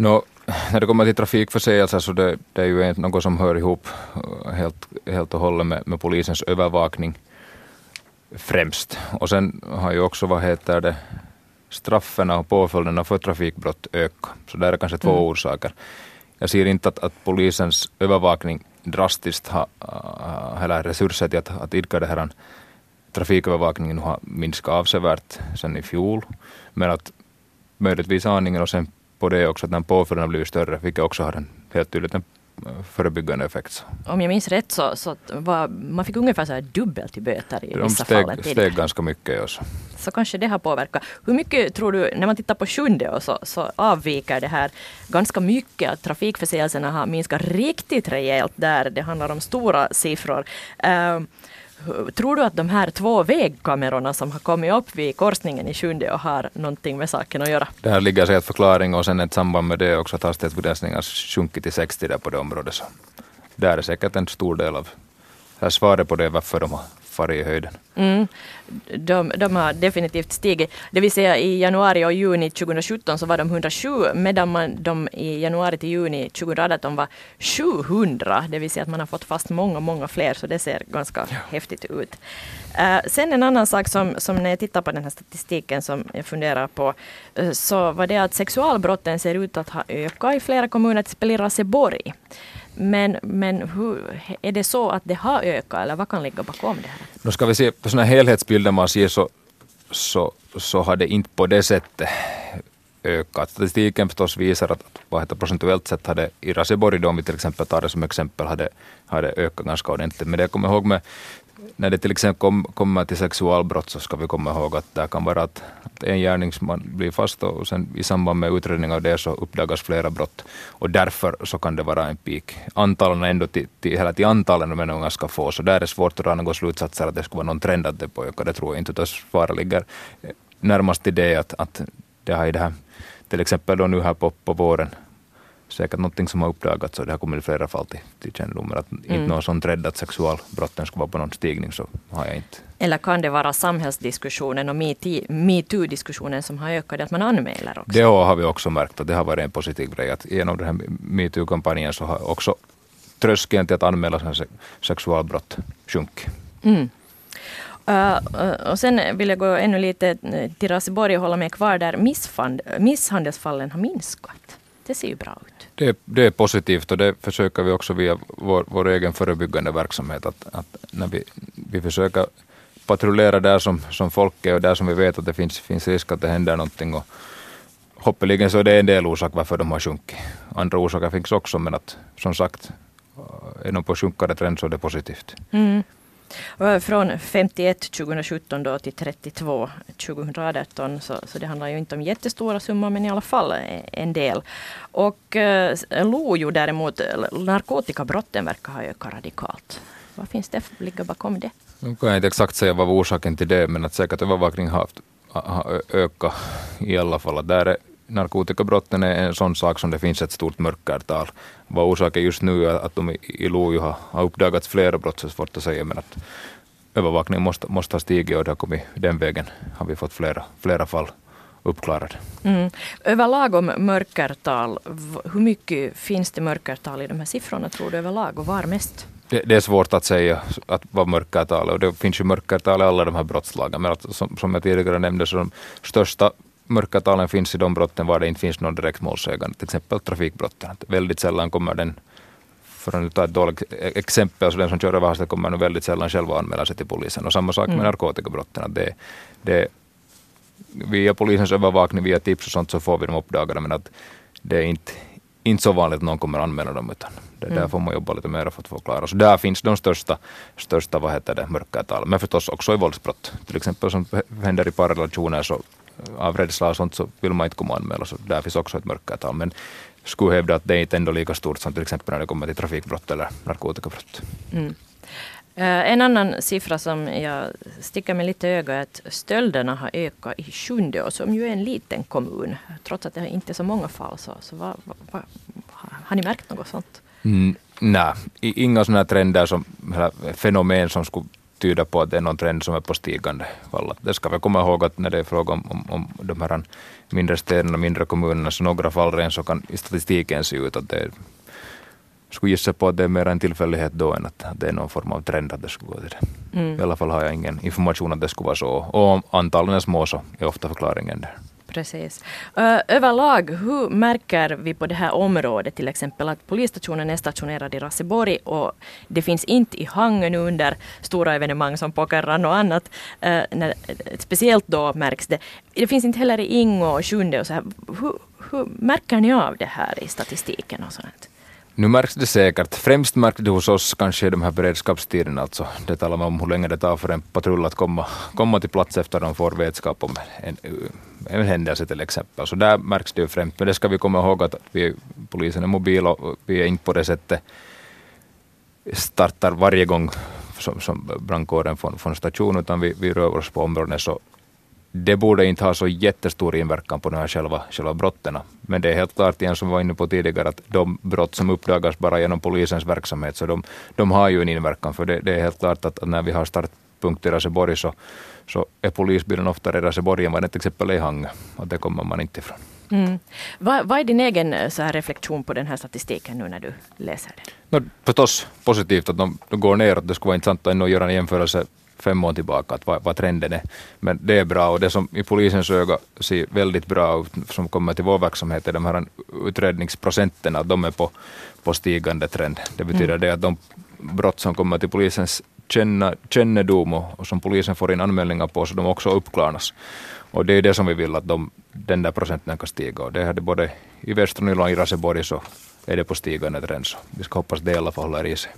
No, när det kommer till trafikförseelser så det, det är ju något som hör ihop eh, helt, helt och hållet med, med polisens övervakning främst. Och sen har ju också, vad heter det, straffen och påföljderna för trafikbrott ökat. Så där är kanske två mm. orsaker. Jag ser inte att, att polisens övervakning drastiskt har, eller resurser till att, att idka det här trafikövervakningen har minskat avsevärt sen i fjol. Men att möjligtvis aningen och sen på det också att den påföljden har blivit större, vilket också har en helt tydligt en eh, förebyggande effekt. Om jag minns rätt så, så var, man fick ungefär så här dubbelt i böter i De vissa steg, fall. steg ganska mycket. Också. Så kanske det har påverkat. Hur mycket tror du, när man tittar på sjunde så, så avviker det här ganska mycket, att trafikförseelserna har minskat riktigt rejält där. Det handlar om stora siffror. Uh, Tror du att de här två vägkamerorna som har kommit upp vid korsningen i Sjunde och har någonting med saken att göra? Det här ligger säkert förklaring och sen ett samband med det också att hastighetsbegränsningar sjunkit till 60 där på det området. Så där är säkert en stor del av svaret på det varför de har farit i höjden. Mm. De, de, har definitivt stigit. Det vill säga i januari och juni 2017 så var de 107 medan man, de i januari till juni 2018 var 700. Det vill säga att man har fått fast många, många fler så det ser ganska ja. häftigt ut. Uh, sen en annan sak som, som när jag tittar på den här statistiken som jag funderar på uh, så var det att sexualbrotten ser ut att ha ökat i flera kommuner, till exempel i Raseborg. Men, men hur, är det så att det har ökat eller vad kan ligga bakom det här? Nu ska vi se på sådana helhetsbilder man ser så, så, så har det inte på det sättet ökat. Statistiken förstås visar att vad heter, procentuellt sett hade i Raseborg, då, om vi till exempel tar det som exempel, hade, hade ökat ganska ordentligt. Men det jag kommer ihåg med när det till exempel kom, kommer till sexualbrott så ska vi komma ihåg att det kan vara att, att en gärningsman blir fast och sen i samband med utredning av det så uppdagas flera brott. Och därför så kan det vara en peak. Antalen ändå till, till, hela till antalen men unga ska få, så där är det svårt att dra några slutsatser att det skulle vara någon trend att det pågår. ökar. Det tror jag inte, utan svaret ligger närmast till det att, att det har i det här, till exempel då nu här på, på våren säkert någonting som har uppdagats och det har kommit i flera fall till, till kännedom. Men att mm. inte någon sån rädd att sexualbrotten skulle vara på någon stigning så har jag inte. Eller kan det vara samhällsdiskussionen och metoo-diskussionen som har ökat, att man anmäler också? Det har vi också märkt att det har varit en positiv grej. Att genom den här metoo-kampanjen så har också tröskeln till att anmäla sexualbrott sjunkit. Mm. Uh, och sen vill jag gå ännu lite till Raseborg och hålla mig kvar där misshandelsfallen har minskat. Det ser ju bra ut. Det, det, är positivt och det försöker vi också via vår, vår egen förebyggande verksamhet. Att, att när vi, vi försöker patrullera där som, som folk är och där som vi vet att det finns, finns risk att det händer någonting. Och hoppeligen så är det en del orsak varför de har sjunkit. Andra orsaker finns också men att som sagt, är de på sjunkande trend så är det positivt. Mm. Eh, från 51 2017 då till 32 2018 så, så det handlar ju inte om jättestora summor men i alla fall eh, en del. Och eh, LOJO däremot, narkotikabrotten verkar ha ökat radikalt. Vad finns det för ligga bakom det? Nu kan jag inte exakt säga vad var orsaken till det men att säkert övervakning har, har ökat i alla fall. Där är narkotikabrotten är en sån sak som det finns ett stort mörkertal. Vad orsaken just nu är att de i Lojo har, har uppdagats flera brott så är svårt att säga men att övervakningen måste, måste ha stigit och det har kommit den vägen har vi fått flera, flera fall uppklarade. Mm. Överlag om mörkertal, hur mycket finns det mörkertal i de här siffrorna tror du överlag och var mest? Det, det, är svårt att säga att vad mörkertal är och det finns ju mörkertal i alla de här brottslagen men att, som, som jag tidigare nämnde så de största mörkertalen finns i de brotten var det inte finns någon direkt målsägande, till exempel trafikbrotten. Väldigt sällan kommer den, för att ta ett dåligt exempel, så den som kör över hastighet kommer nog väldigt sällan själv att anmäla sig till polisen. Och samma sak med mm. narkotikabrotten. Det, det, via polisens övervakning, via tips och sånt så får vi dem uppdagade, men att det är inte, inte så vanligt att någon kommer anmäla dem, utan det, mm. där får man jobba lite mer för att få klara. Så där finns de största, största vad heter det, mörkertalen. Men förstås också i våldsbrott. Till exempel som händer i parrelationer så av rädsla och sånt så vill man inte komma och anmäla. Så där finns också ett mörkertal. Men skulle hävda att det är inte ändå lika stort som till exempel när det kommer till trafikbrott eller narkotikabrott. Mm. Uh, en annan siffra som jag sticker mig lite i ögat är att stölderna har ökat i Sjundeå som ju är en liten kommun. Trots att det inte är så många fall. Så, så vad, vad, har ni märkt något sånt? Mm, nej, inga sådana trender som fenomen som skulle tyder på att det är någon trend som är på stigande fall. Det ska vi komma ihåg att när det är fråga om, om, om de här mindre städerna, mindre kommunerna, så några fall rent så kan statistiken se ut att det är skulle gissa på att det är mer en tillfällighet då än att det är någon form av trend att det skulle gå till det. Mm. I alla fall har jag ingen information att det skulle vara så. Och om antalen är små så är ofta förklaringen där. Precis. Eh, överlag, hur märker vi på det här området till exempel att polisstationen är stationerad i Raseborg och det finns inte i Hangö nu under stora evenemang som Pokerran och annat. Eh, när, speciellt då märks det. Det finns inte heller i Ingo och Sjunde och så här. Hur, hur märker ni av det här i statistiken och sånt? Nu märks det säkert. Främst märks det hos oss kanske i de här beredskapstiderna. Alltså, det talar man om hur länge det tar för en patrull att komma, komma till plats efter att de får vetskap om en, en händelse till exempel. Så där märks det ju främst. Men det ska vi komma ihåg att vi, polisen är mobil och vi är inte på det sättet startar varje gång som, som brandkåren från, från station, utan vi, vi rör oss på områden så det borde inte ha så jättestor inverkan på de här själva, själva brotten. Men det är helt klart, igen som var inne på tidigare, att de brott som uppdagas bara genom polisens verksamhet, så de, de har ju en inverkan. För det, det är helt klart att, när vi har startpunkt i Raseborg så, så är polisbilen oftare i Raseborg än vad den till exempel är i Hangö. Och det kommer man inte ifrån. Mm. Vad, vad, är din egen eh, så här reflektion på den här statistiken nu när du läser den? No, förstås positivt att de, de går ner. Det skulle vara intressant att göra en jämförelse fem år tillbaka, att vad, vad trenden är. Men det är bra och det som i polisens öga ser väldigt bra ut som kommer till vår verksamhet är de här utredningsprocenten, att de är på, på stigande trend. Det betyder mm. det att de brott som kommer till polisens kännedom och, och som polisen får in anmälningar på, så de också uppklaras. Och det är det som vi vill att de, den där procenten kan stiga. Och det hade både i Västra Nyland och i Raseborg så är det på stigande trend. Så vi ska hoppas det i alla fall håller i sig.